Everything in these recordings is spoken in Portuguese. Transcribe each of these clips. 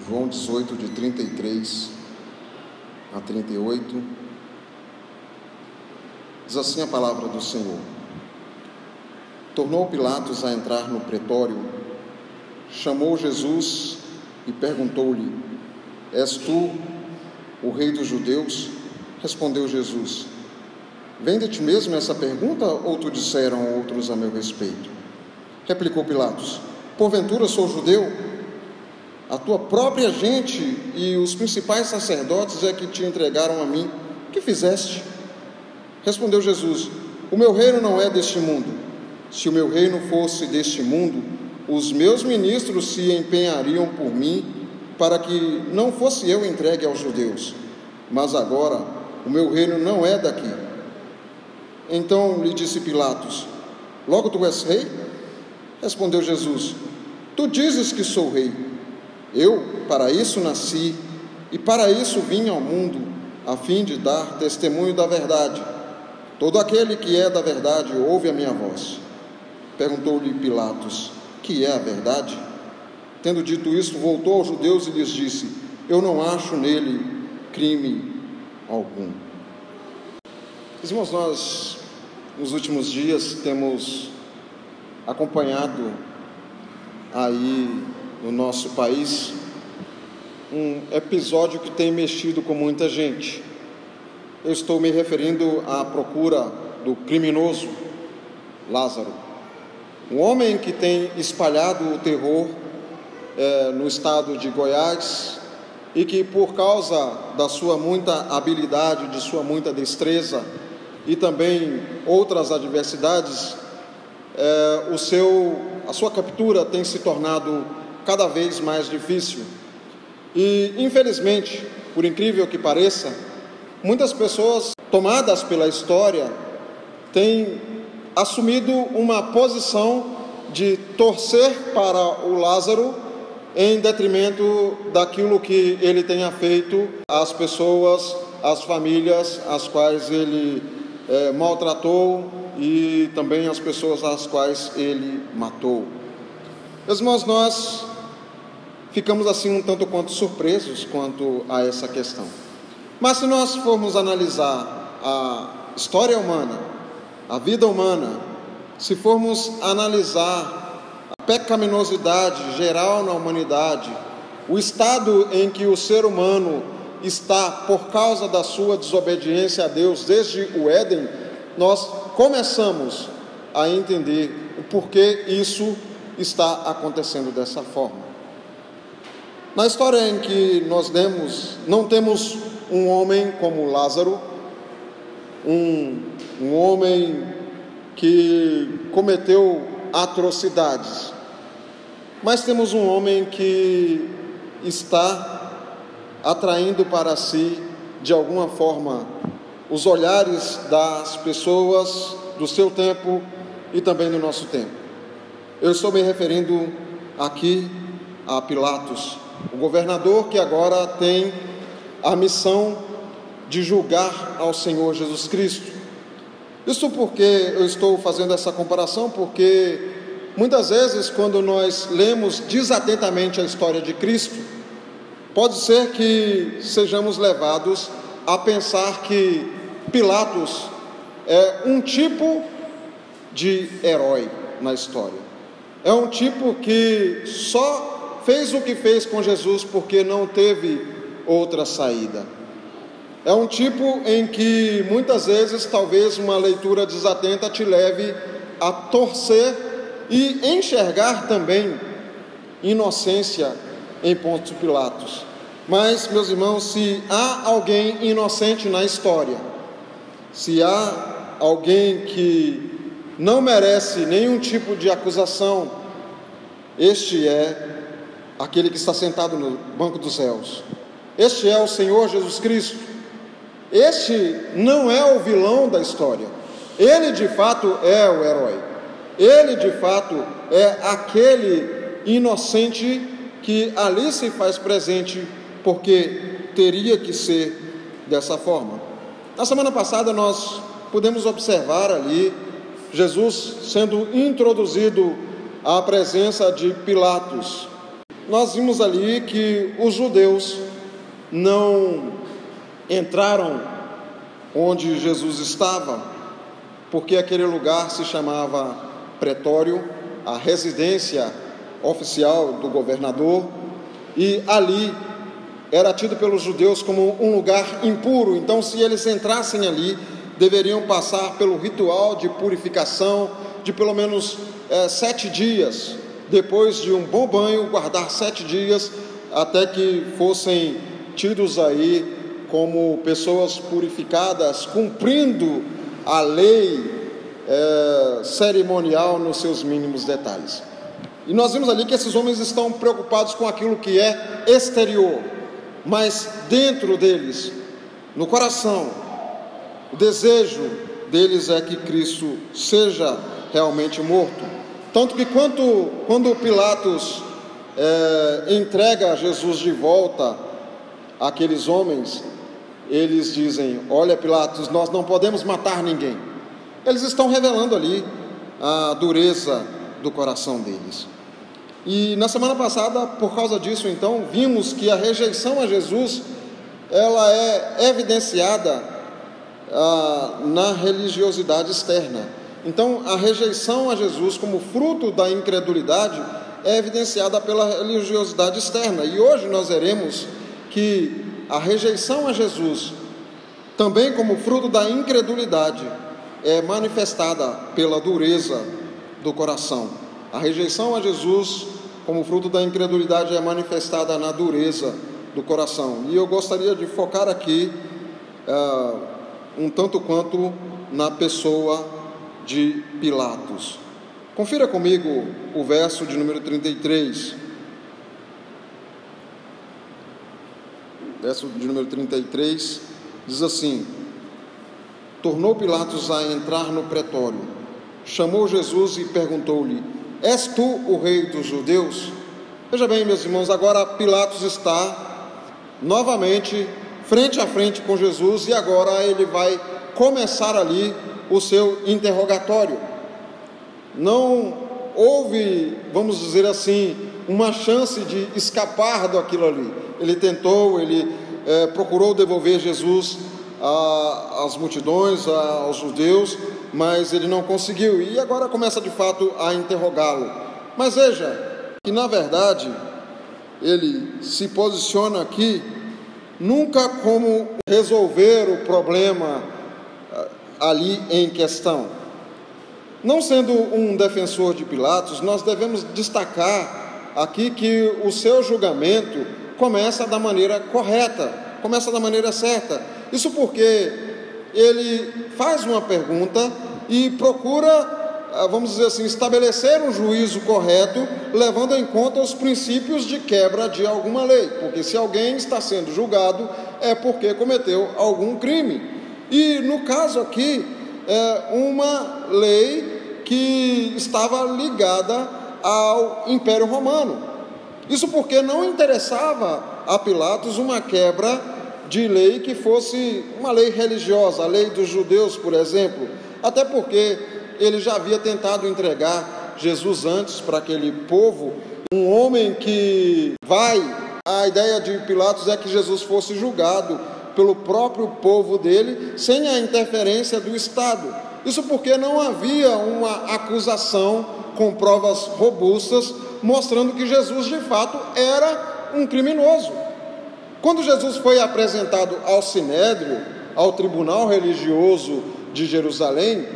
João 18, de 33 a 38. Diz assim a palavra do Senhor. Tornou Pilatos a entrar no pretório, chamou Jesus e perguntou-lhe: És tu o rei dos judeus? Respondeu Jesus: Vem de ti mesmo essa pergunta ou tu disseram outros a meu respeito? Replicou Pilatos: Porventura sou judeu? A tua própria gente e os principais sacerdotes é que te entregaram a mim. Que fizeste? Respondeu Jesus: O meu reino não é deste mundo. Se o meu reino fosse deste mundo, os meus ministros se empenhariam por mim para que não fosse eu entregue aos judeus. Mas agora o meu reino não é daqui. Então lhe disse Pilatos: Logo tu és rei? Respondeu Jesus: Tu dizes que sou rei. Eu para isso nasci e para isso vim ao mundo, a fim de dar testemunho da verdade. Todo aquele que é da verdade ouve a minha voz. Perguntou-lhe Pilatos: Que é a verdade? Tendo dito isso, voltou aos judeus e lhes disse: Eu não acho nele crime algum. Irmãos, nós nos últimos dias temos acompanhado aí no nosso país um episódio que tem mexido com muita gente. Eu estou me referindo à procura do criminoso Lázaro, um homem que tem espalhado o terror é, no estado de Goiás e que, por causa da sua muita habilidade, de sua muita destreza e também outras adversidades, é, o seu, a sua captura tem se tornado cada vez mais difícil. E, infelizmente, por incrível que pareça, Muitas pessoas, tomadas pela história, têm assumido uma posição de torcer para o Lázaro em detrimento daquilo que ele tenha feito às pessoas, às famílias às quais ele é, maltratou e também às pessoas às quais ele matou. Meus irmãos, nós ficamos assim um tanto quanto surpresos quanto a essa questão. Mas se nós formos analisar a história humana, a vida humana, se formos analisar a pecaminosidade geral na humanidade, o estado em que o ser humano está por causa da sua desobediência a Deus desde o Éden, nós começamos a entender o porquê isso está acontecendo dessa forma. Na história em que nós lemos, não temos um homem como Lázaro, um, um homem que cometeu atrocidades, mas temos um homem que está atraindo para si, de alguma forma, os olhares das pessoas do seu tempo e também do nosso tempo. Eu estou me referindo aqui a Pilatos, o governador que agora tem a missão de julgar ao Senhor Jesus Cristo. Isso porque eu estou fazendo essa comparação, porque muitas vezes, quando nós lemos desatentamente a história de Cristo, pode ser que sejamos levados a pensar que Pilatos é um tipo de herói na história. É um tipo que só fez o que fez com Jesus porque não teve outra saída. É um tipo em que muitas vezes talvez uma leitura desatenta te leve a torcer e enxergar também inocência em Pontos Pilatos. Mas, meus irmãos, se há alguém inocente na história, se há alguém que não merece nenhum tipo de acusação, este é aquele que está sentado no banco dos réus. Este é o Senhor Jesus Cristo. Este não é o vilão da história. Ele de fato é o herói. Ele de fato é aquele inocente que ali se faz presente porque teria que ser dessa forma. Na semana passada nós pudemos observar ali Jesus sendo introduzido à presença de Pilatos. Nós vimos ali que os judeus não entraram onde Jesus estava, porque aquele lugar se chamava Pretório, a residência oficial do governador, e ali era tido pelos judeus como um lugar impuro, então, se eles entrassem ali, deveriam passar pelo ritual de purificação de pelo menos é, sete dias, depois de um bom banho, guardar sete dias até que fossem tidos aí como pessoas purificadas, cumprindo a lei é, cerimonial nos seus mínimos detalhes. E nós vimos ali que esses homens estão preocupados com aquilo que é exterior, mas dentro deles, no coração, o desejo deles é que Cristo seja realmente morto. Tanto que quando, quando Pilatos é, entrega Jesus de volta àqueles homens, eles dizem: Olha, Pilatos, nós não podemos matar ninguém. Eles estão revelando ali a dureza do coração deles. E na semana passada, por causa disso, então, vimos que a rejeição a Jesus ela é evidenciada ah, na religiosidade externa. Então, a rejeição a Jesus como fruto da incredulidade é evidenciada pela religiosidade externa. E hoje nós veremos que a rejeição a Jesus, também como fruto da incredulidade, é manifestada pela dureza do coração. A rejeição a Jesus, como fruto da incredulidade, é manifestada na dureza do coração. E eu gostaria de focar aqui uh, um tanto quanto na pessoa de Pilatos. Confira comigo o verso de número 33. Verso de número 33 diz assim: Tornou Pilatos a entrar no pretório, chamou Jesus e perguntou-lhe: És tu o rei dos judeus? Veja bem, meus irmãos, agora Pilatos está novamente frente a frente com Jesus e agora ele vai começar ali o seu interrogatório. Não houve, vamos dizer assim, uma chance de escapar daquilo ali. Ele tentou, ele é, procurou devolver Jesus às multidões, aos judeus, mas ele não conseguiu. E agora começa de fato a interrogá-lo. Mas veja que na verdade ele se posiciona aqui nunca como resolver o problema ali em questão. Não sendo um defensor de Pilatos, nós devemos destacar aqui que o seu julgamento começa da maneira correta, começa da maneira certa. Isso porque ele faz uma pergunta e procura, ah, vamos dizer assim, estabelecer um juízo correto, levando em conta os princípios de quebra de alguma lei. Porque se alguém está sendo julgado, é porque cometeu algum crime. E no caso aqui, é uma lei que estava ligada ao Império Romano. Isso porque não interessava a Pilatos uma quebra de lei que fosse uma lei religiosa, a lei dos judeus, por exemplo, até porque ele já havia tentado entregar Jesus antes para aquele povo, um homem que vai, a ideia de Pilatos é que Jesus fosse julgado pelo próprio povo dele, sem a interferência do Estado. Isso porque não havia uma acusação com provas robustas mostrando que Jesus de fato era um criminoso. Quando Jesus foi apresentado ao Sinédrio, ao tribunal religioso de Jerusalém,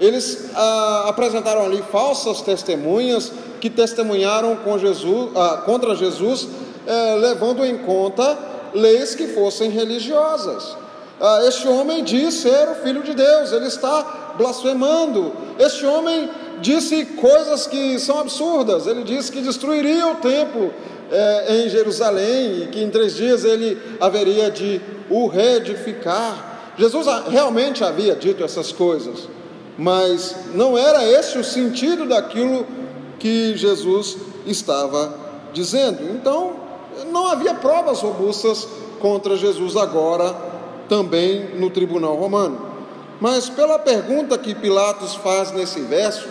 eles ah, apresentaram ali falsas testemunhas que testemunharam Jesus, ah, contra Jesus, eh, levando em conta leis que fossem religiosas. Ah, este homem diz ser o filho de Deus, ele está blasfemando. Este homem disse coisas que são absurdas. Ele disse que destruiria o templo é, em Jerusalém e que em três dias ele haveria de o reedificar. Jesus realmente havia dito essas coisas, mas não era esse o sentido daquilo que Jesus estava dizendo. Então, não havia provas robustas contra Jesus agora, também no tribunal romano. Mas pela pergunta que Pilatos faz nesse verso,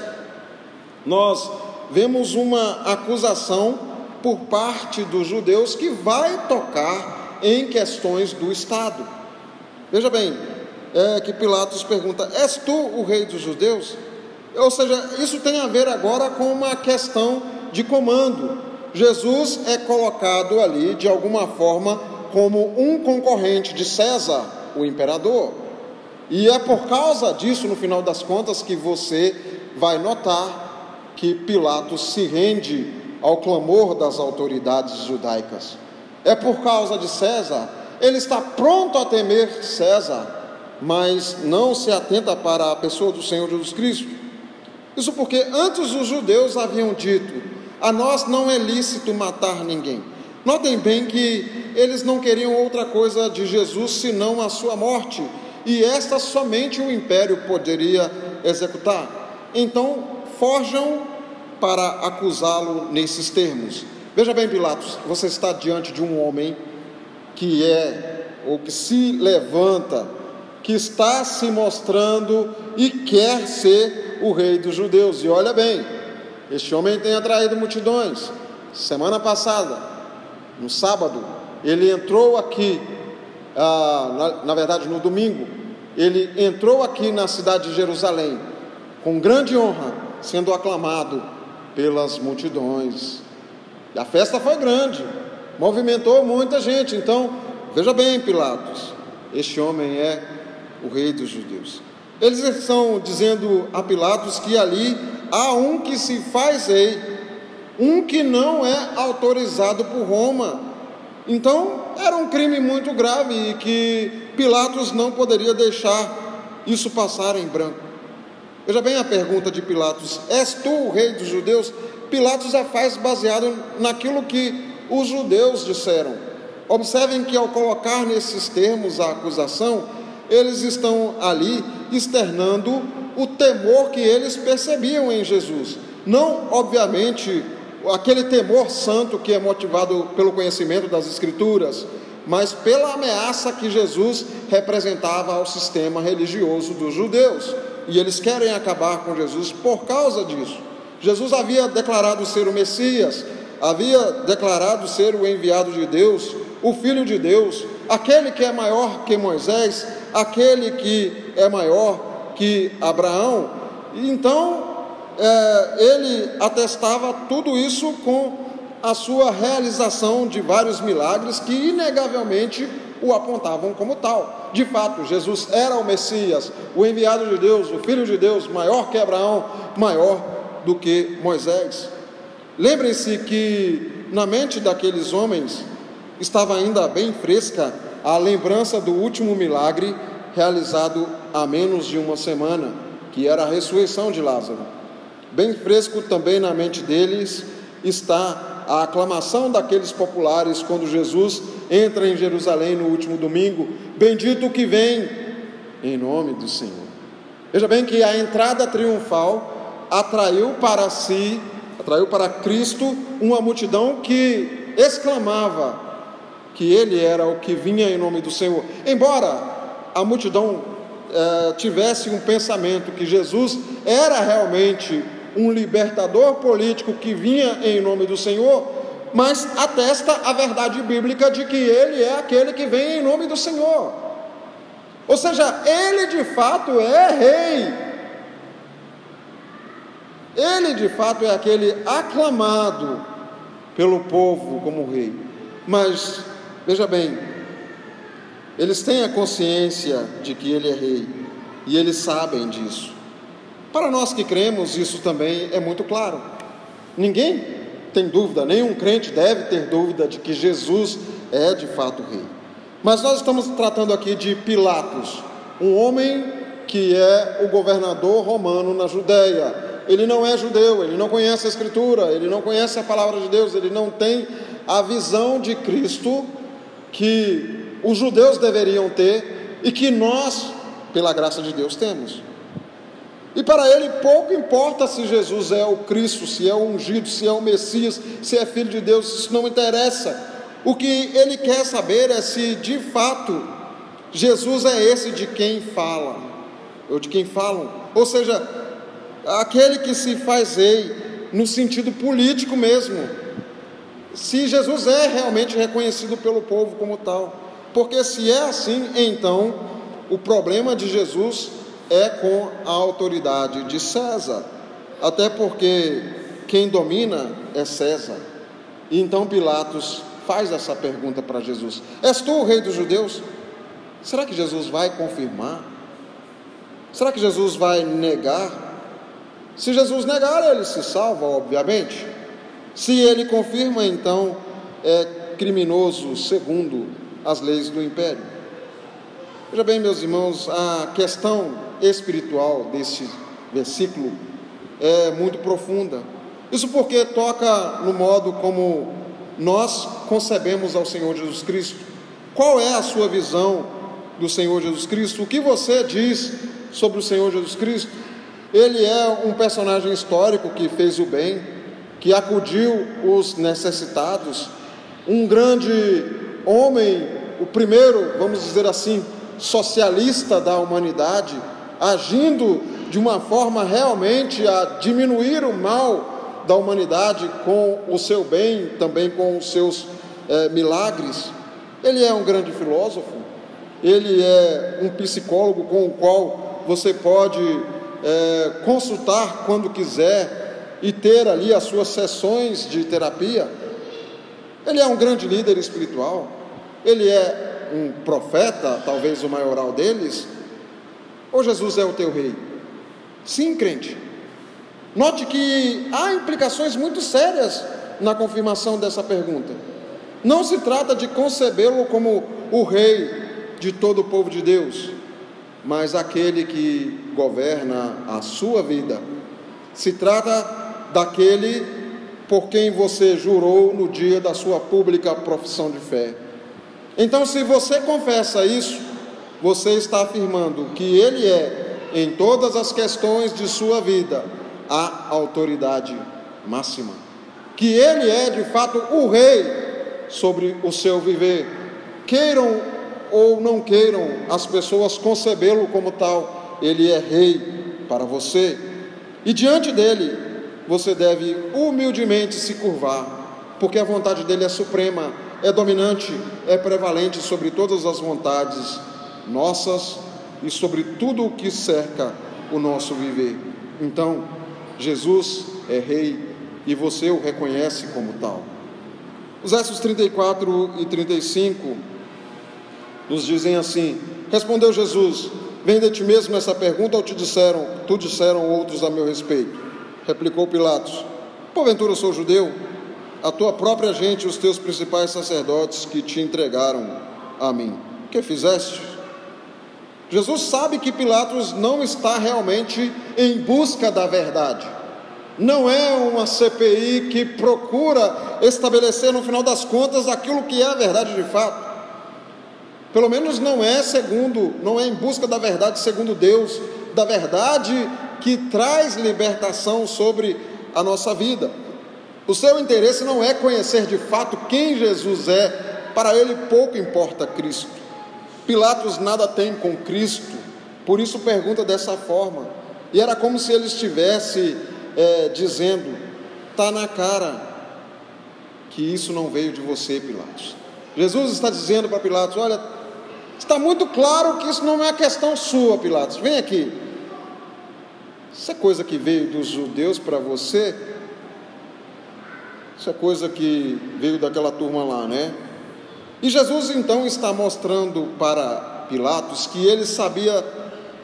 nós vemos uma acusação por parte dos judeus que vai tocar em questões do Estado. Veja bem, é que Pilatos pergunta: És tu o rei dos judeus? Ou seja, isso tem a ver agora com uma questão de comando. Jesus é colocado ali de alguma forma como um concorrente de César, o imperador. E é por causa disso, no final das contas, que você vai notar que Pilatos se rende ao clamor das autoridades judaicas. É por causa de César, ele está pronto a temer César, mas não se atenta para a pessoa do Senhor Jesus Cristo. Isso porque antes os judeus haviam dito: a nós não é lícito matar ninguém. Notem bem que eles não queriam outra coisa de Jesus senão a sua morte, e esta somente o império poderia executar. Então, forjam para acusá-lo nesses termos. Veja bem, Pilatos, você está diante de um homem que é, ou que se levanta, que está se mostrando e quer ser o rei dos judeus. E olha bem, este homem tem atraído multidões. Semana passada, no sábado, ele entrou aqui, ah, na, na verdade no domingo, ele entrou aqui na cidade de Jerusalém com grande honra, sendo aclamado pelas multidões. E a festa foi grande, movimentou muita gente. Então, veja bem, Pilatos, este homem é o rei dos judeus. Eles estão dizendo a Pilatos que ali há um que se faz rei, um que não é autorizado por Roma. Então, era um crime muito grave e que Pilatos não poderia deixar isso passar em branco. Veja bem a pergunta de Pilatos: És tu o rei dos judeus? Pilatos a faz baseado naquilo que os judeus disseram. Observem que ao colocar nesses termos a acusação, eles estão ali externando o temor que eles percebiam em Jesus. Não, obviamente, aquele temor santo que é motivado pelo conhecimento das Escrituras, mas pela ameaça que Jesus representava ao sistema religioso dos judeus. E eles querem acabar com Jesus por causa disso. Jesus havia declarado ser o Messias, havia declarado ser o enviado de Deus, o Filho de Deus, aquele que é maior que Moisés, aquele que é maior que Abraão. Então, é, ele atestava tudo isso com a sua realização de vários milagres que, inegavelmente, o apontavam como tal. De fato, Jesus era o Messias, o enviado de Deus, o Filho de Deus, maior que Abraão, maior do que Moisés. Lembrem-se que na mente daqueles homens estava ainda bem fresca a lembrança do último milagre realizado há menos de uma semana, que era a ressurreição de Lázaro. Bem fresco também na mente deles está a aclamação daqueles populares quando Jesus entra em Jerusalém no último domingo: Bendito que vem em nome do Senhor. Veja bem que a entrada triunfal atraiu para si, atraiu para Cristo uma multidão que exclamava que ele era o que vinha em nome do Senhor. Embora a multidão eh, tivesse um pensamento que Jesus era realmente um libertador político que vinha em nome do Senhor, mas atesta a verdade bíblica de que ele é aquele que vem em nome do Senhor. Ou seja, ele de fato é rei. Ele de fato é aquele aclamado pelo povo como rei. Mas, veja bem, eles têm a consciência de que ele é rei e eles sabem disso. Para nós que cremos, isso também é muito claro. Ninguém tem dúvida, nenhum crente deve ter dúvida de que Jesus é de fato rei. Mas nós estamos tratando aqui de Pilatos, um homem que é o governador romano na Judéia. Ele não é judeu, ele não conhece a Escritura, ele não conhece a palavra de Deus, ele não tem a visão de Cristo que os judeus deveriam ter e que nós, pela graça de Deus, temos. E para ele pouco importa se Jesus é o Cristo, se é o ungido, se é o Messias, se é filho de Deus, isso não interessa. O que ele quer saber é se de fato Jesus é esse de quem fala, ou de quem falam, ou seja, aquele que se faz rei no sentido político mesmo. Se Jesus é realmente reconhecido pelo povo como tal. Porque se é assim, então o problema de Jesus é com a autoridade de César. Até porque quem domina é César. E então Pilatos faz essa pergunta para Jesus: És tu o rei dos judeus? Será que Jesus vai confirmar? Será que Jesus vai negar? Se Jesus negar, ele se salva, obviamente. Se ele confirma, então é criminoso segundo as leis do império. Veja bem, meus irmãos, a questão espiritual desse versículo é muito profunda. Isso porque toca no modo como nós concebemos ao Senhor Jesus Cristo. Qual é a sua visão do Senhor Jesus Cristo? O que você diz sobre o Senhor Jesus Cristo? Ele é um personagem histórico que fez o bem, que acudiu os necessitados, um grande homem, o primeiro, vamos dizer assim, socialista da humanidade, agindo de uma forma realmente a diminuir o mal da humanidade com o seu bem, também com os seus é, milagres. Ele é um grande filósofo, ele é um psicólogo com o qual você pode é, consultar quando quiser e ter ali as suas sessões de terapia. Ele é um grande líder espiritual, ele é um profeta, talvez o maioral deles. Ou Jesus é o teu rei? Sim, crente. Note que há implicações muito sérias na confirmação dessa pergunta. Não se trata de concebê-lo como o rei de todo o povo de Deus, mas aquele que governa a sua vida. Se trata daquele por quem você jurou no dia da sua pública profissão de fé. Então, se você confessa isso, você está afirmando que Ele é, em todas as questões de sua vida, a autoridade máxima. Que Ele é de fato o Rei sobre o seu viver. Queiram ou não queiram as pessoas concebê-lo como tal, Ele é Rei para você. E diante dele, você deve humildemente se curvar, porque a vontade dele é suprema, é dominante, é prevalente sobre todas as vontades nossas e sobre tudo o que cerca o nosso viver. Então, Jesus é Rei e você o reconhece como tal. Os versos 34 e 35 nos dizem assim: Respondeu Jesus: Vem de ti mesmo essa pergunta ou te disseram, tu disseram outros a meu respeito? Replicou Pilatos: Porventura sou judeu? A tua própria gente, os teus principais sacerdotes que te entregaram a mim. O que fizeste? Jesus sabe que Pilatos não está realmente em busca da verdade. Não é uma CPI que procura estabelecer no final das contas aquilo que é a verdade de fato. Pelo menos não é segundo, não é em busca da verdade segundo Deus, da verdade que traz libertação sobre a nossa vida. O seu interesse não é conhecer de fato quem Jesus é, para ele pouco importa Cristo. Pilatos nada tem com Cristo, por isso pergunta dessa forma. E era como se ele estivesse é, dizendo: está na cara que isso não veio de você, Pilatos. Jesus está dizendo para Pilatos: olha, está muito claro que isso não é questão sua, Pilatos. Vem aqui. Isso é coisa que veio dos judeus para você? Isso é coisa que veio daquela turma lá, né? E Jesus então está mostrando para Pilatos que ele sabia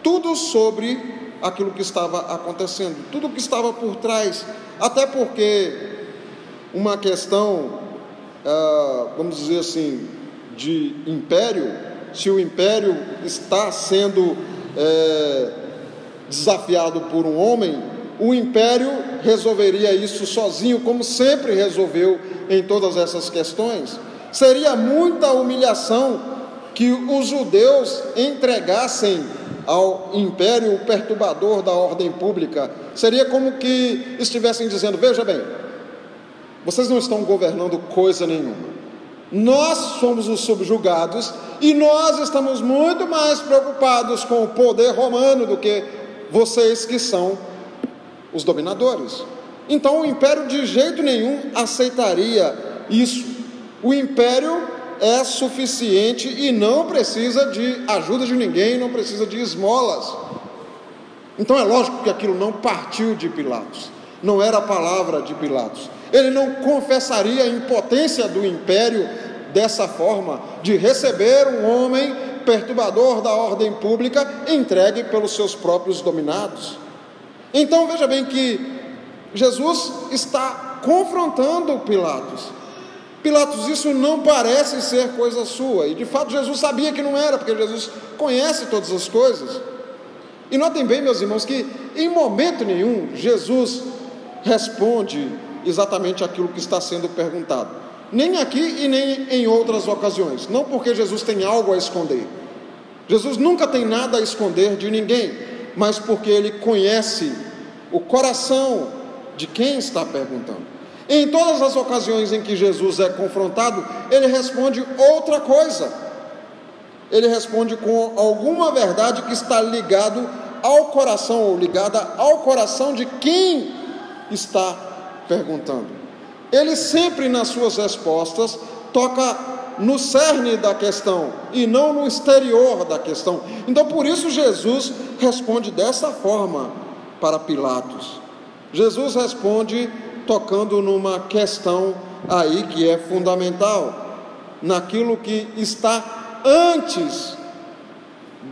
tudo sobre aquilo que estava acontecendo, tudo o que estava por trás, até porque uma questão, ah, vamos dizer assim, de império, se o império está sendo é, desafiado por um homem, o império resolveria isso sozinho, como sempre resolveu em todas essas questões. Seria muita humilhação que os judeus entregassem ao império perturbador da ordem pública. Seria como que estivessem dizendo: veja bem, vocês não estão governando coisa nenhuma. Nós somos os subjugados e nós estamos muito mais preocupados com o poder romano do que vocês que são os dominadores. Então o império de jeito nenhum aceitaria isso. O império é suficiente e não precisa de ajuda de ninguém, não precisa de esmolas. Então é lógico que aquilo não partiu de Pilatos, não era a palavra de Pilatos. Ele não confessaria a impotência do império dessa forma, de receber um homem perturbador da ordem pública entregue pelos seus próprios dominados. Então veja bem que Jesus está confrontando Pilatos. Pilatos, isso não parece ser coisa sua, e de fato Jesus sabia que não era, porque Jesus conhece todas as coisas. E notem bem, meus irmãos, que em momento nenhum Jesus responde exatamente aquilo que está sendo perguntado, nem aqui e nem em outras ocasiões, não porque Jesus tem algo a esconder. Jesus nunca tem nada a esconder de ninguém, mas porque ele conhece o coração de quem está perguntando. Em todas as ocasiões em que Jesus é confrontado, ele responde outra coisa ele responde com alguma verdade que está ligado ao coração ou ligada ao coração de quem está perguntando. Ele sempre nas suas respostas toca no cerne da questão e não no exterior da questão. Então por isso Jesus responde dessa forma para Pilatos. Jesus responde tocando numa questão aí que é fundamental, naquilo que está antes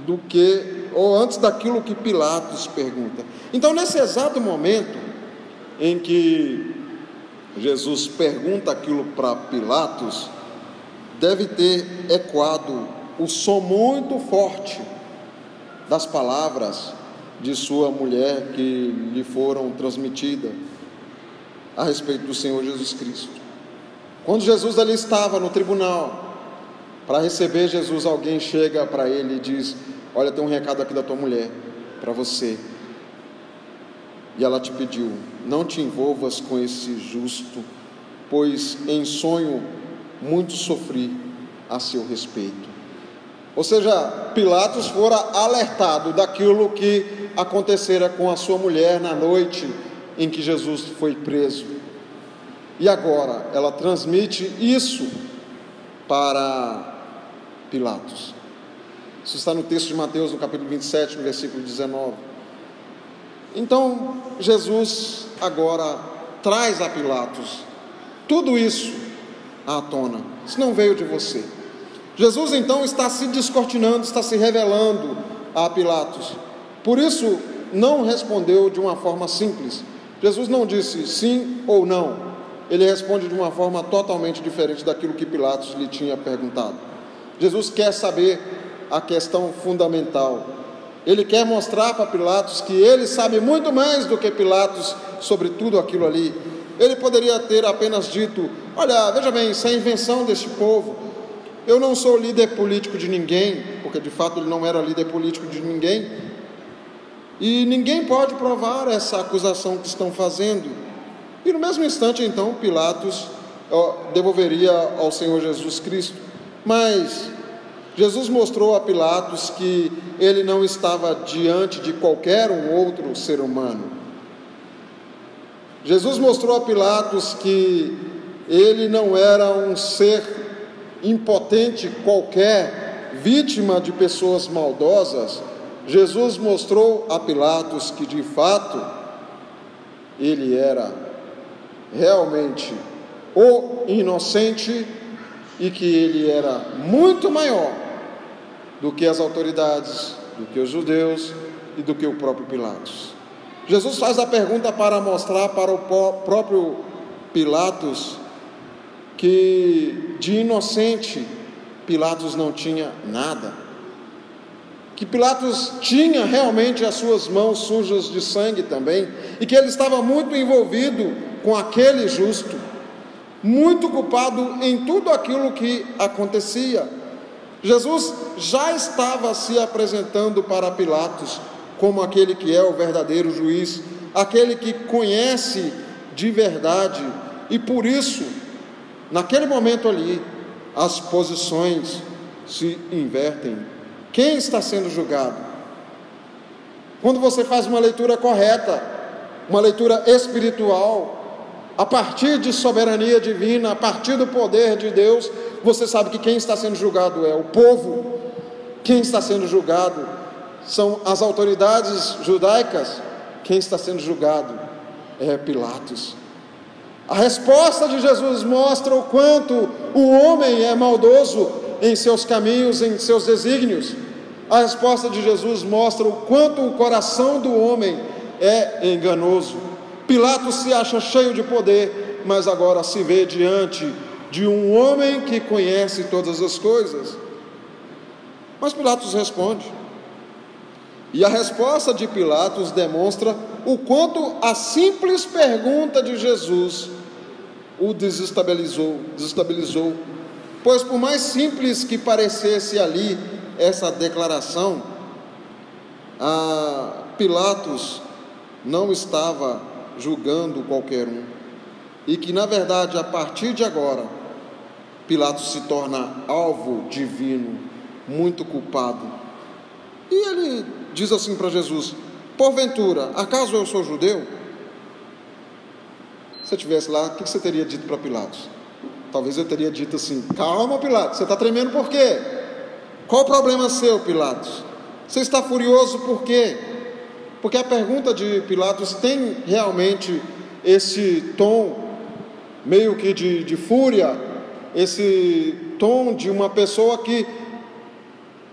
do que, ou antes daquilo que Pilatos pergunta. Então, nesse exato momento em que Jesus pergunta aquilo para Pilatos, deve ter ecoado o som muito forte das palavras de sua mulher que lhe foram transmitidas a respeito do Senhor Jesus Cristo. Quando Jesus ali estava no tribunal, para receber Jesus, alguém chega para ele e diz: Olha, tem um recado aqui da tua mulher para você. E ela te pediu: Não te envolvas com esse justo, pois em sonho muito sofri a seu respeito. Ou seja, Pilatos fora alertado daquilo que acontecera com a sua mulher na noite em que Jesus foi preso. E agora ela transmite isso para Pilatos. Isso está no texto de Mateus, no capítulo 27, no versículo 19. Então, Jesus agora traz a Pilatos tudo isso à tona. Isso não veio de você. Jesus então está se descortinando, está se revelando a Pilatos. Por isso, não respondeu de uma forma simples. Jesus não disse sim ou não. Ele responde de uma forma totalmente diferente daquilo que Pilatos lhe tinha perguntado. Jesus quer saber a questão fundamental. Ele quer mostrar para Pilatos que ele sabe muito mais do que Pilatos sobre tudo aquilo ali. Ele poderia ter apenas dito: Olha, veja bem, isso é invenção deste povo. Eu não sou líder político de ninguém, porque de fato ele não era líder político de ninguém. E ninguém pode provar essa acusação que estão fazendo. E no mesmo instante, então, Pilatos devolveria ao Senhor Jesus Cristo. Mas Jesus mostrou a Pilatos que ele não estava diante de qualquer um outro ser humano. Jesus mostrou a Pilatos que ele não era um ser impotente qualquer, vítima de pessoas maldosas. Jesus mostrou a Pilatos que de fato ele era realmente o inocente e que ele era muito maior do que as autoridades, do que os judeus e do que o próprio Pilatos. Jesus faz a pergunta para mostrar para o próprio Pilatos que de inocente Pilatos não tinha nada. Que Pilatos tinha realmente as suas mãos sujas de sangue também, e que ele estava muito envolvido com aquele justo muito culpado em tudo aquilo que acontecia. Jesus já estava se apresentando para Pilatos como aquele que é o verdadeiro juiz, aquele que conhece de verdade, e por isso, naquele momento ali, as posições se invertem. Quem está sendo julgado? Quando você faz uma leitura correta, uma leitura espiritual, a partir de soberania divina, a partir do poder de Deus, você sabe que quem está sendo julgado é o povo, quem está sendo julgado são as autoridades judaicas, quem está sendo julgado é Pilatos. A resposta de Jesus mostra o quanto o homem é maldoso em seus caminhos, em seus desígnios. A resposta de Jesus mostra o quanto o coração do homem é enganoso. Pilatos se acha cheio de poder, mas agora se vê diante de um homem que conhece todas as coisas. Mas Pilatos responde. E a resposta de Pilatos demonstra o quanto a simples pergunta de Jesus o desestabilizou, desestabilizou. Pois por mais simples que parecesse ali essa declaração, Pilatos não estava julgando qualquer um. E que na verdade, a partir de agora, Pilatos se torna alvo divino, muito culpado. E ele diz assim para Jesus: Porventura, acaso eu sou judeu? Se eu estivesse lá, o que você teria dito para Pilatos? Talvez eu teria dito assim: Calma, Pilatos, você está tremendo por quê? Qual o problema seu, Pilatos? Você está furioso por quê? Porque a pergunta de Pilatos tem realmente esse tom meio que de, de fúria, esse tom de uma pessoa que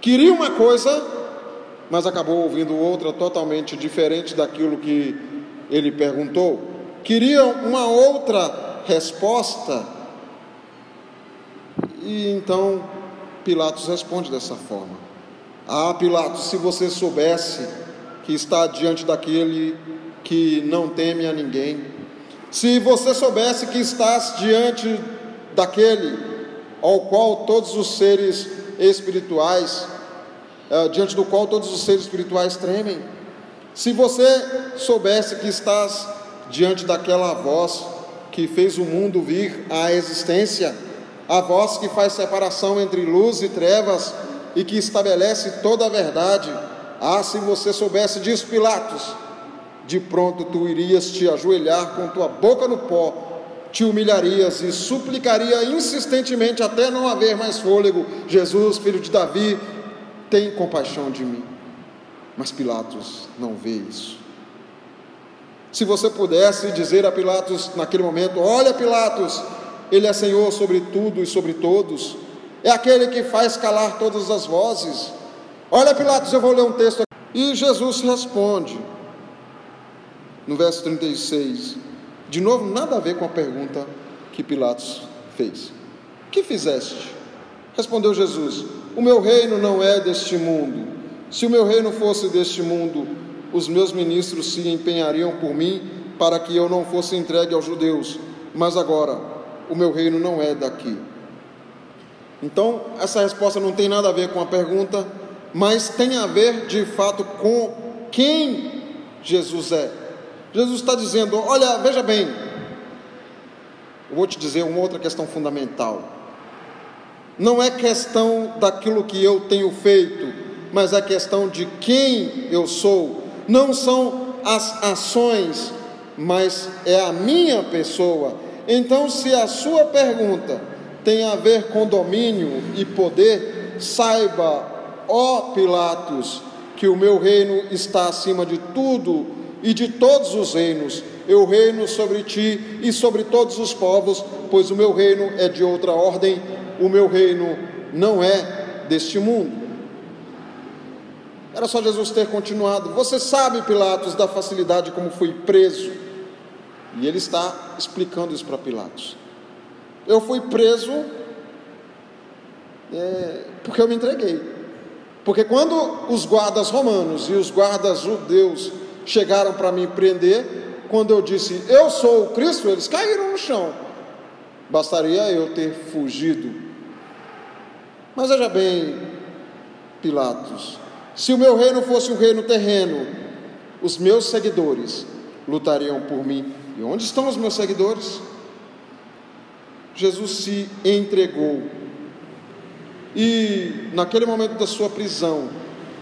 queria uma coisa, mas acabou ouvindo outra totalmente diferente daquilo que ele perguntou. Queria uma outra resposta, e então Pilatos responde dessa forma: Ah, Pilatos, se você soubesse que está diante daquele que não teme a ninguém, se você soubesse que estás diante daquele ao qual todos os seres espirituais, uh, diante do qual todos os seres espirituais tremem, se você soubesse que estás diante daquela voz que fez o mundo vir à existência, a voz que faz separação entre luz e trevas e que estabelece toda a verdade. Ah, se você soubesse disso, Pilatos, de pronto tu irias te ajoelhar com tua boca no pó, te humilharias e suplicaria insistentemente até não haver mais fôlego. Jesus, filho de Davi, tem compaixão de mim. Mas Pilatos não vê isso. Se você pudesse dizer a Pilatos naquele momento: Olha, Pilatos, Ele é Senhor sobre tudo e sobre todos, é aquele que faz calar todas as vozes. Olha, Pilatos, eu vou ler um texto aqui. E Jesus responde, no verso 36, de novo, nada a ver com a pergunta que Pilatos fez: Que fizeste? Respondeu Jesus: O meu reino não é deste mundo. Se o meu reino fosse deste mundo, os meus ministros se empenhariam por mim para que eu não fosse entregue aos judeus, mas agora o meu reino não é daqui. Então, essa resposta não tem nada a ver com a pergunta, mas tem a ver de fato com quem Jesus é. Jesus está dizendo: olha, veja bem, eu vou te dizer uma outra questão fundamental. Não é questão daquilo que eu tenho feito, mas é questão de quem eu sou não são as ações, mas é a minha pessoa. Então, se a sua pergunta tem a ver com domínio e poder, saiba, ó Pilatos, que o meu reino está acima de tudo e de todos os reinos. Eu reino sobre ti e sobre todos os povos, pois o meu reino é de outra ordem, o meu reino não é deste mundo. Era só Jesus ter continuado. Você sabe, Pilatos, da facilidade como fui preso. E ele está explicando isso para Pilatos. Eu fui preso é, porque eu me entreguei. Porque quando os guardas romanos e os guardas judeus chegaram para me prender, quando eu disse eu sou o Cristo, eles caíram no chão. Bastaria eu ter fugido. Mas veja bem, Pilatos, se o meu reino fosse um reino terreno, os meus seguidores lutariam por mim. E onde estão os meus seguidores? Jesus se entregou. E naquele momento da sua prisão,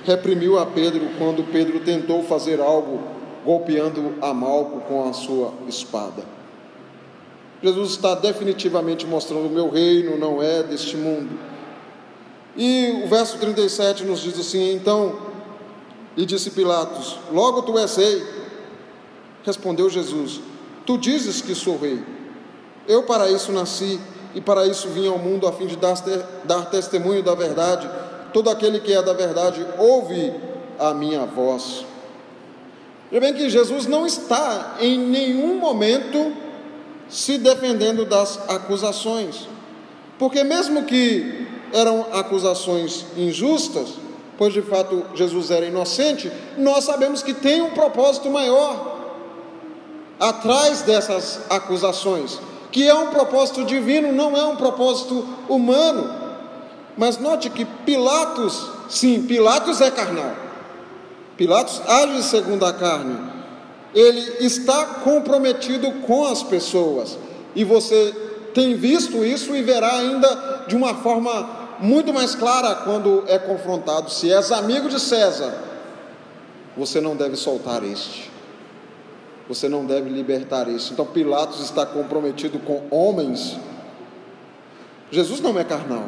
reprimiu a Pedro quando Pedro tentou fazer algo golpeando a Malco com a sua espada. Jesus está definitivamente mostrando: o meu reino não é deste mundo. E o verso 37 nos diz assim: Então, e disse Pilatos: Logo tu és rei. Respondeu Jesus: Tu dizes que sou rei. Eu para isso nasci e para isso vim ao mundo a fim de dar, dar testemunho da verdade. Todo aquele que é da verdade ouve a minha voz. Veja bem que Jesus não está em nenhum momento se defendendo das acusações, porque mesmo que eram acusações injustas, pois de fato Jesus era inocente, nós sabemos que tem um propósito maior atrás dessas acusações que é um propósito divino, não é um propósito humano. Mas note que Pilatos, sim, Pilatos é carnal. Pilatos age segundo a carne. Ele está comprometido com as pessoas. E você tem visto isso e verá ainda de uma forma muito mais clara quando é confrontado. Se és amigo de César, você não deve soltar este. Você não deve libertar isso. Então Pilatos está comprometido com homens. Jesus não é carnal.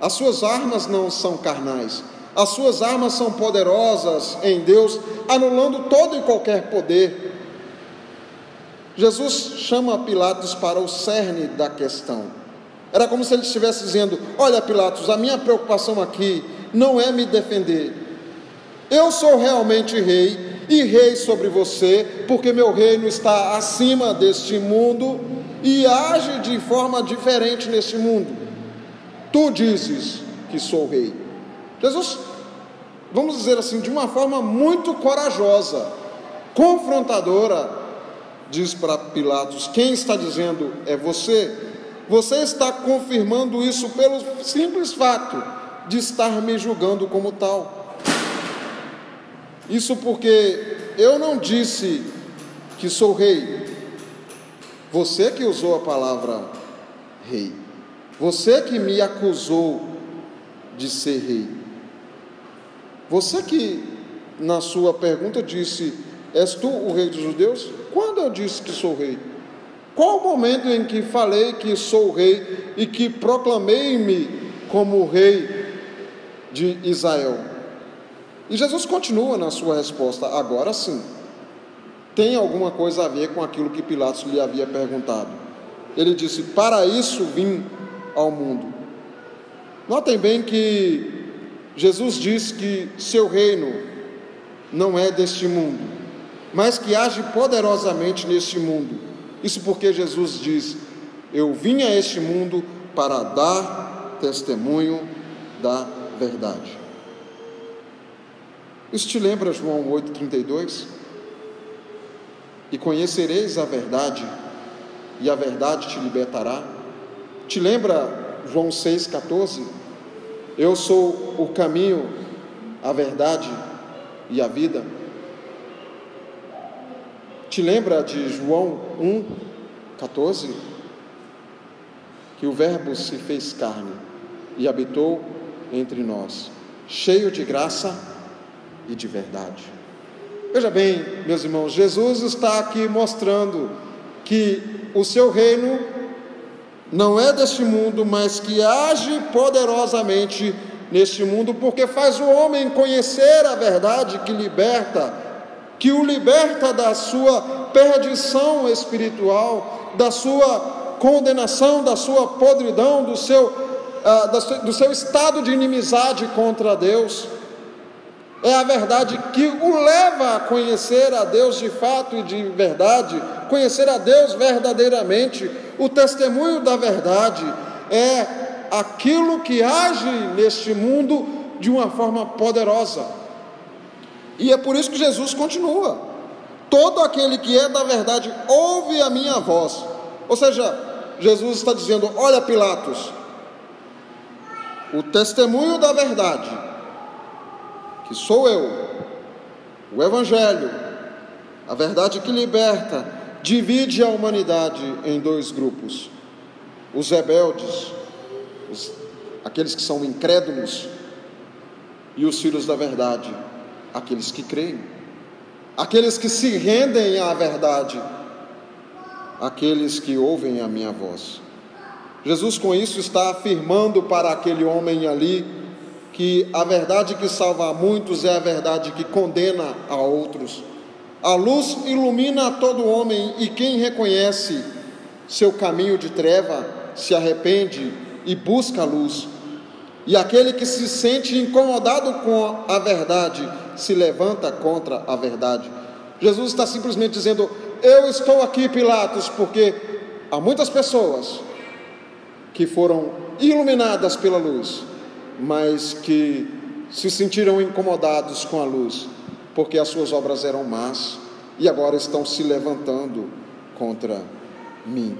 As suas armas não são carnais. As suas armas são poderosas em Deus, anulando todo e qualquer poder. Jesus chama Pilatos para o cerne da questão. Era como se ele estivesse dizendo: Olha, Pilatos, a minha preocupação aqui não é me defender. Eu sou realmente rei e rei sobre você, porque meu reino está acima deste mundo e age de forma diferente neste mundo. Tu dizes que sou rei. Jesus, vamos dizer assim, de uma forma muito corajosa, confrontadora, diz para Pilatos: quem está dizendo é você. Você está confirmando isso pelo simples fato de estar me julgando como tal. Isso porque eu não disse que sou rei. Você que usou a palavra rei. Você que me acusou de ser rei. Você que na sua pergunta disse: És tu o rei dos judeus? Quando eu disse que sou rei? Qual o momento em que falei que sou rei e que proclamei-me como rei de Israel? E Jesus continua na sua resposta, agora sim. Tem alguma coisa a ver com aquilo que Pilatos lhe havia perguntado. Ele disse: Para isso vim ao mundo. Notem bem que Jesus diz que seu reino não é deste mundo, mas que age poderosamente neste mundo. Isso porque Jesus diz: Eu vim a este mundo para dar testemunho da verdade. Isso te lembra João 8,32? E conhecereis a verdade, e a verdade te libertará. Te lembra João 6,14? Eu sou o caminho, a verdade e a vida. Te lembra de João 1,14? Que o Verbo se fez carne e habitou entre nós, cheio de graça e de verdade. Veja bem, meus irmãos, Jesus está aqui mostrando que o seu reino não é deste mundo, mas que age poderosamente neste mundo, porque faz o homem conhecer a verdade que liberta, que o liberta da sua perdição espiritual, da sua condenação, da sua podridão, do seu, uh, do seu estado de inimizade contra Deus é a verdade que o leva a conhecer a Deus de fato e de verdade, conhecer a Deus verdadeiramente. O testemunho da verdade é aquilo que age neste mundo de uma forma poderosa. E é por isso que Jesus continua: todo aquele que é da verdade ouve a minha voz. Ou seja, Jesus está dizendo: Olha, Pilatos, o testemunho da verdade que sou eu, o Evangelho, a verdade que liberta, divide a humanidade em dois grupos: os rebeldes, os, aqueles que são incrédulos, e os filhos da verdade, aqueles que creem, aqueles que se rendem à verdade, aqueles que ouvem a minha voz. Jesus, com isso, está afirmando para aquele homem ali que a verdade que salva a muitos é a verdade que condena a outros. A luz ilumina a todo homem e quem reconhece seu caminho de treva se arrepende e busca a luz. E aquele que se sente incomodado com a verdade se levanta contra a verdade. Jesus está simplesmente dizendo: Eu estou aqui, Pilatos, porque há muitas pessoas que foram iluminadas pela luz, mas que se sentiram incomodados com a luz, porque as suas obras eram más e agora estão se levantando contra mim.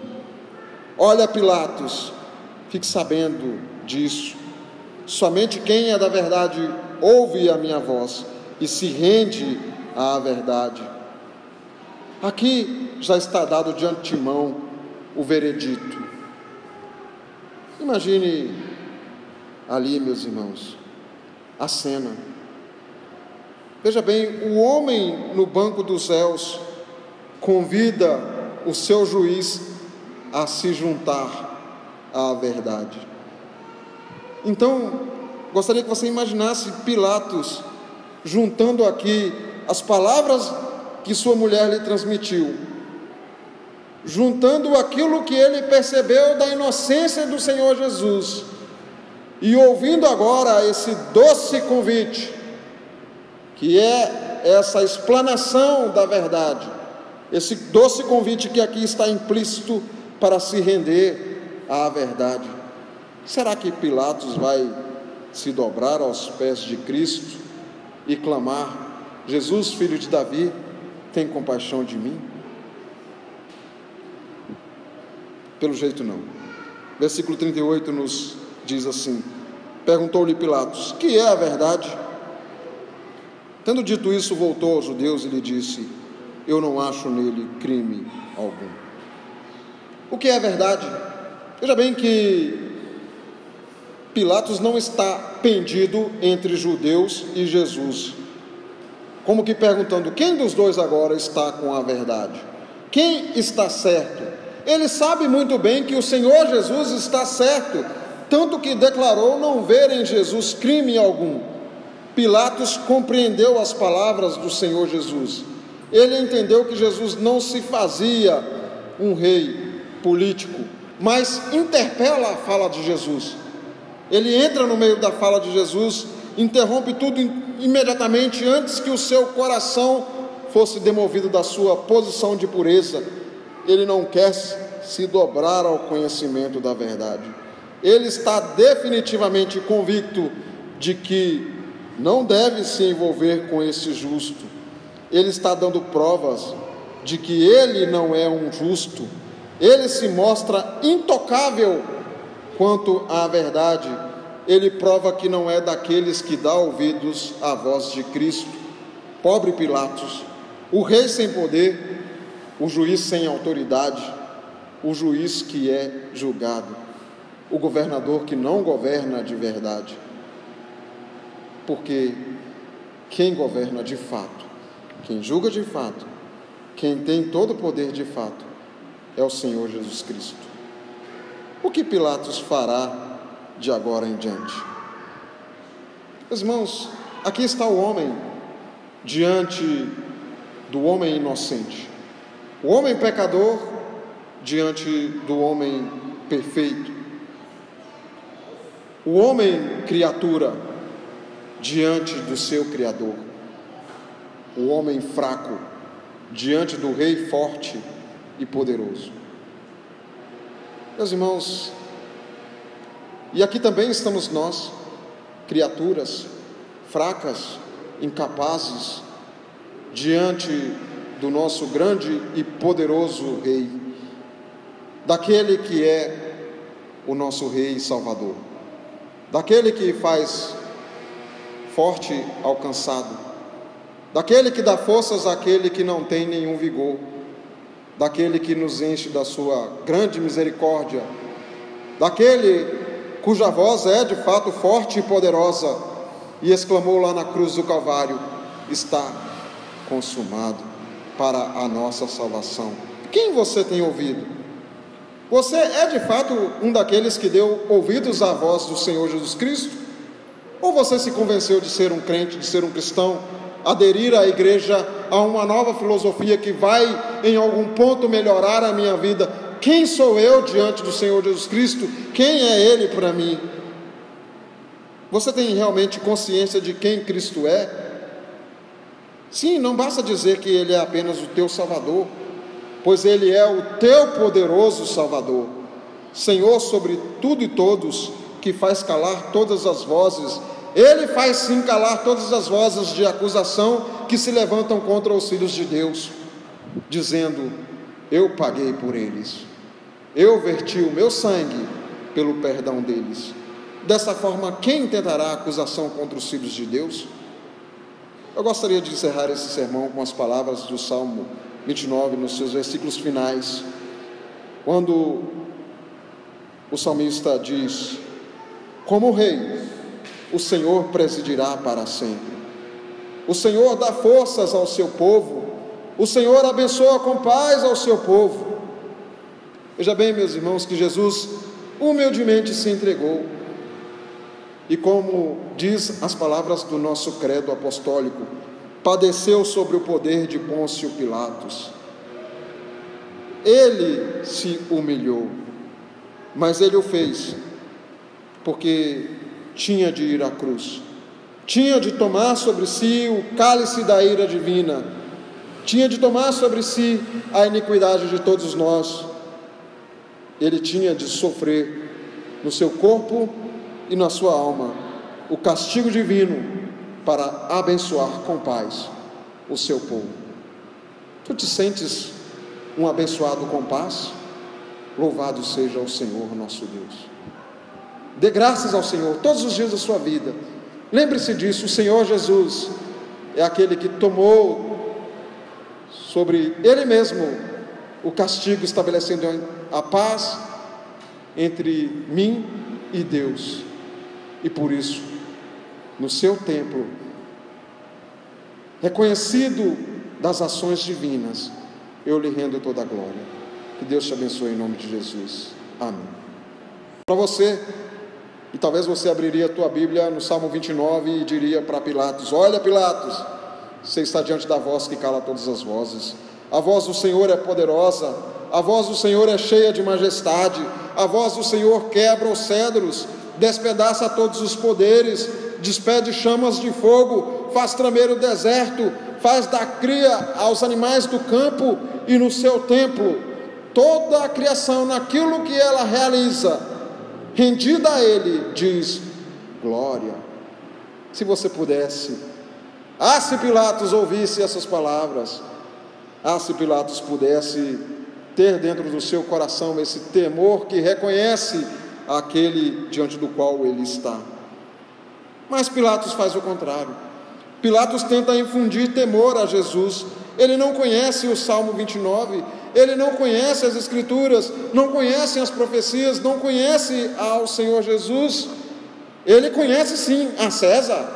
Olha, Pilatos, fique sabendo disso. Somente quem é da verdade ouve a minha voz e se rende à verdade. Aqui já está dado de antemão o veredito. Imagine ali, meus irmãos, a cena. Veja bem, o homem no banco dos céus convida o seu juiz a se juntar à verdade. Então, gostaria que você imaginasse Pilatos juntando aqui as palavras que sua mulher lhe transmitiu, juntando aquilo que ele percebeu da inocência do Senhor Jesus, e ouvindo agora esse doce convite, que é essa explanação da verdade, esse doce convite que aqui está implícito para se render à verdade. Será que Pilatos vai se dobrar aos pés de Cristo e clamar: Jesus, filho de Davi, tem compaixão de mim? Pelo jeito não. Versículo 38 nos diz assim: Perguntou-lhe Pilatos: Que é a verdade? Tendo dito isso, voltou aos judeus e lhe disse: Eu não acho nele crime algum. O que é a verdade? Veja bem que Pilatos não está pendido entre judeus e Jesus. Como que perguntando: quem dos dois agora está com a verdade? Quem está certo? Ele sabe muito bem que o Senhor Jesus está certo, tanto que declarou não ver em Jesus crime algum. Pilatos compreendeu as palavras do Senhor Jesus. Ele entendeu que Jesus não se fazia um rei político, mas interpela a fala de Jesus. Ele entra no meio da fala de Jesus, interrompe tudo imediatamente antes que o seu coração fosse demovido da sua posição de pureza. Ele não quer se dobrar ao conhecimento da verdade. Ele está definitivamente convicto de que não deve se envolver com esse justo. Ele está dando provas de que ele não é um justo. Ele se mostra intocável Quanto à verdade, ele prova que não é daqueles que dá ouvidos à voz de Cristo. Pobre Pilatos, o rei sem poder, o juiz sem autoridade, o juiz que é julgado, o governador que não governa de verdade. Porque quem governa de fato, quem julga de fato, quem tem todo o poder de fato, é o Senhor Jesus Cristo. O que Pilatos fará de agora em diante? Irmãos, aqui está o homem diante do homem inocente, o homem pecador diante do homem perfeito, o homem criatura diante do seu Criador, o homem fraco diante do Rei forte e poderoso. Meus irmãos, e aqui também estamos nós, criaturas fracas, incapazes, diante do nosso grande e poderoso Rei, daquele que é o nosso Rei e Salvador, daquele que faz forte ao cansado, daquele que dá forças àquele que não tem nenhum vigor daquele que nos enche da sua grande misericórdia, daquele cuja voz é de fato forte e poderosa, e exclamou lá na cruz do Calvário: Está consumado para a nossa salvação. Quem você tem ouvido? Você é de fato um daqueles que deu ouvidos à voz do Senhor Jesus Cristo? Ou você se convenceu de ser um crente, de ser um cristão, aderir à igreja a uma nova filosofia que vai em algum ponto melhorar a minha vida? Quem sou eu diante do Senhor Jesus Cristo? Quem é Ele para mim? Você tem realmente consciência de quem Cristo é? Sim, não basta dizer que Ele é apenas o teu Salvador pois Ele é o teu poderoso Salvador, Senhor sobre tudo e todos, que faz calar todas as vozes. Ele faz sim calar todas as vozes de acusação que se levantam contra os filhos de Deus, dizendo: Eu paguei por eles, eu verti o meu sangue pelo perdão deles. Dessa forma, quem tentará acusação contra os filhos de Deus? Eu gostaria de encerrar esse sermão com as palavras do Salmo 29, nos seus versículos finais, quando o salmista diz: Como rei, o Senhor presidirá para sempre. O Senhor dá forças ao seu povo. O Senhor abençoa com paz ao seu povo. Veja bem, meus irmãos, que Jesus humildemente se entregou. E como diz as palavras do nosso credo apostólico, padeceu sobre o poder de Pôncio Pilatos. Ele se humilhou, mas ele o fez porque tinha de ir à cruz, tinha de tomar sobre si o cálice da ira divina, tinha de tomar sobre si a iniquidade de todos nós, ele tinha de sofrer no seu corpo e na sua alma o castigo divino para abençoar com paz o seu povo. Tu te sentes um abençoado com paz? Louvado seja o Senhor nosso Deus. Dê graças ao Senhor todos os dias da sua vida. Lembre-se disso, o Senhor Jesus é aquele que tomou sobre Ele mesmo o castigo, estabelecendo a paz entre mim e Deus. E por isso no seu templo, reconhecido das ações divinas, eu lhe rendo toda a glória. Que Deus te abençoe em nome de Jesus. Amém. Para você, e talvez você abriria a tua Bíblia no Salmo 29 e diria para Pilatos: Olha, Pilatos, você está diante da voz que cala todas as vozes. A voz do Senhor é poderosa, a voz do Senhor é cheia de majestade, a voz do Senhor quebra os cedros, despedaça todos os poderes, despede chamas de fogo, faz tremer o deserto, faz dar cria aos animais do campo e no seu templo. Toda a criação, naquilo que ela realiza, rendida a Ele, diz: glória. Se você pudesse, ah, se Pilatos ouvisse essas palavras, ah, se Pilatos pudesse ter dentro do seu coração esse temor que reconhece aquele diante do qual ele está. Mas Pilatos faz o contrário. Pilatos tenta infundir temor a Jesus. Ele não conhece o Salmo 29, ele não conhece as Escrituras, não conhece as profecias, não conhece ao Senhor Jesus. Ele conhece sim a César,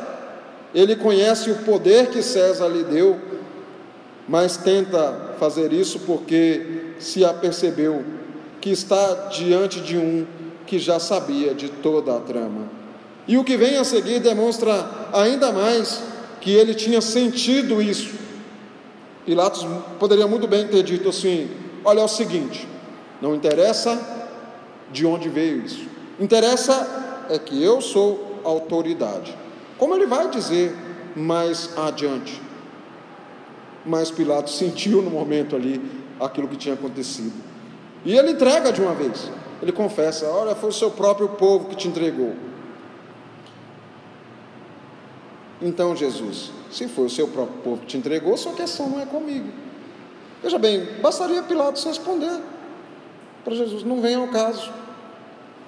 ele conhece o poder que César lhe deu, mas tenta fazer isso porque se apercebeu que está diante de um que já sabia de toda a trama. E o que vem a seguir demonstra ainda mais que ele tinha sentido isso. Pilatos poderia muito bem ter dito assim: olha, é o seguinte, não interessa de onde veio isso, interessa é que eu sou autoridade. Como ele vai dizer mais adiante? Mas Pilatos sentiu no momento ali aquilo que tinha acontecido. E ele entrega de uma vez. Ele confessa: Olha, foi o seu próprio povo que te entregou. Então, Jesus, se foi o seu próprio povo que te entregou, sua questão não é comigo. Veja bem, bastaria Pilatos responder para Jesus: não vem ao caso.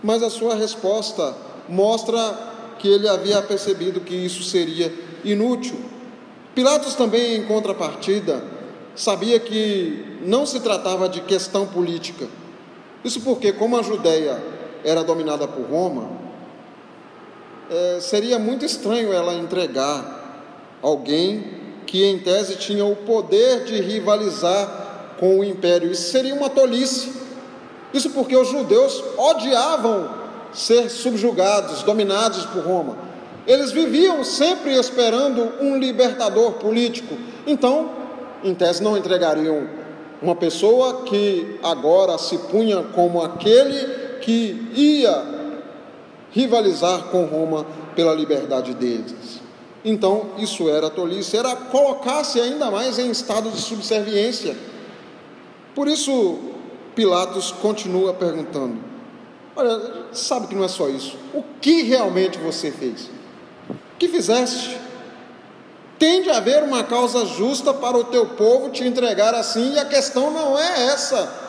Mas a sua resposta mostra que ele havia percebido que isso seria inútil. Pilatos também, em contrapartida, sabia que não se tratava de questão política. Isso porque, como a Judéia era dominada por Roma, é, seria muito estranho ela entregar alguém que, em tese, tinha o poder de rivalizar com o império. Isso seria uma tolice. Isso porque os judeus odiavam ser subjugados, dominados por Roma. Eles viviam sempre esperando um libertador político. Então, em tese, não entregariam uma pessoa que agora se punha como aquele que ia rivalizar com Roma pela liberdade deles. Então, isso era tolice, era colocar-se ainda mais em estado de subserviência. Por isso, Pilatos continua perguntando: Olha, sabe que não é só isso. O que realmente você fez? O que fizeste? Tem de haver uma causa justa para o teu povo te entregar assim, e a questão não é essa.